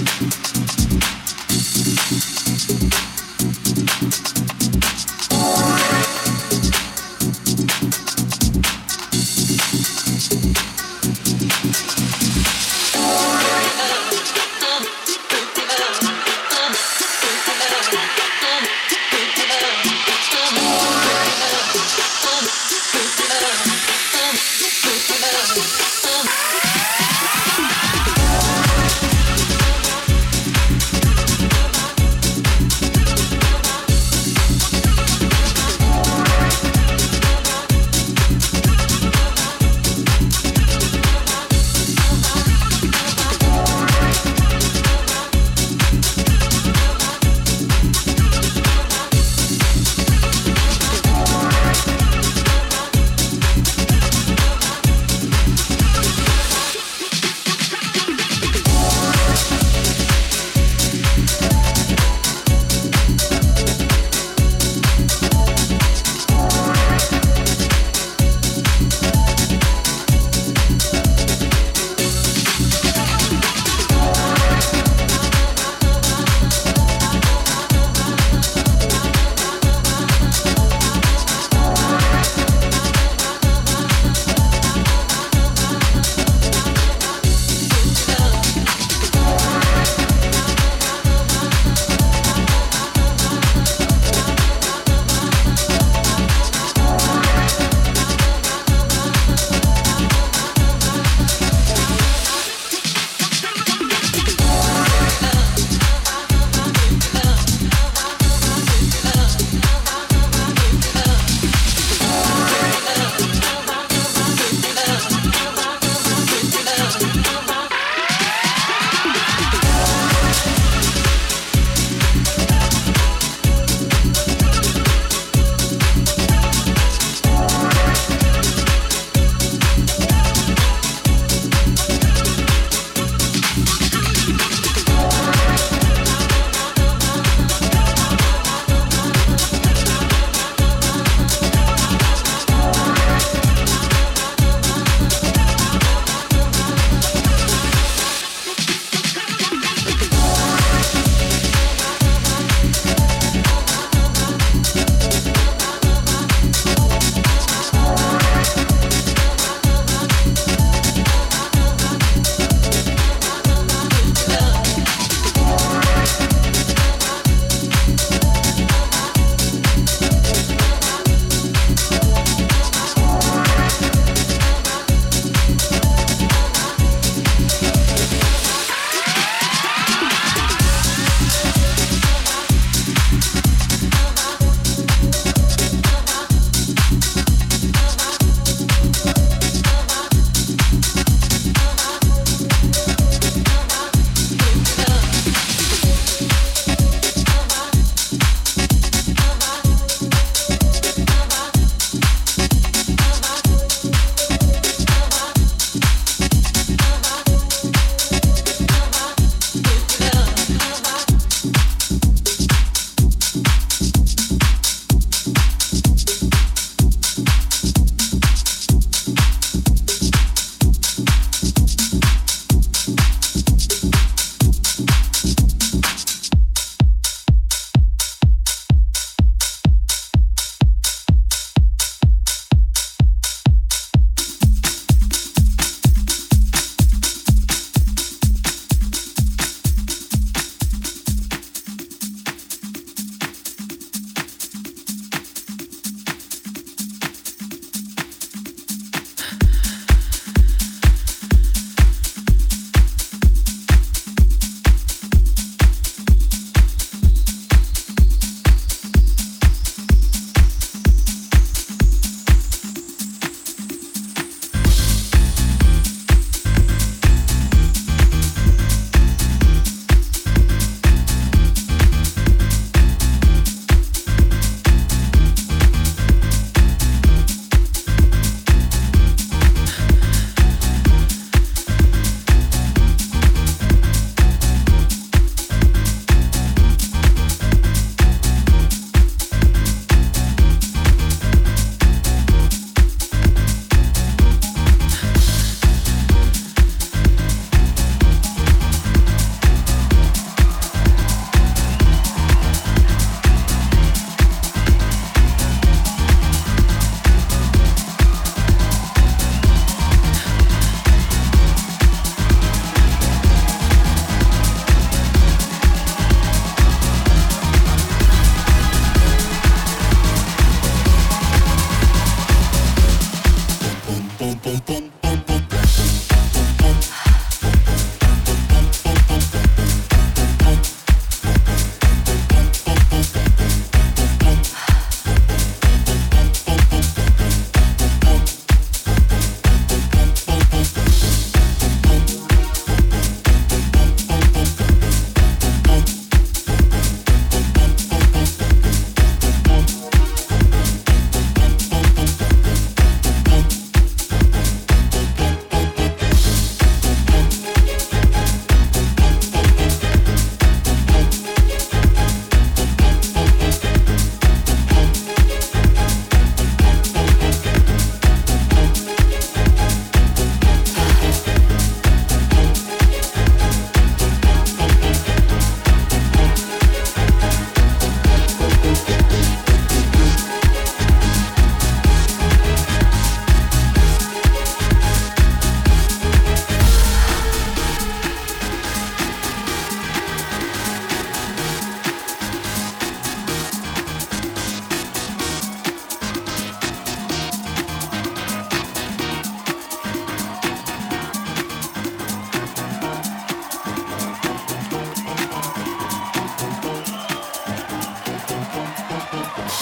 Thank you.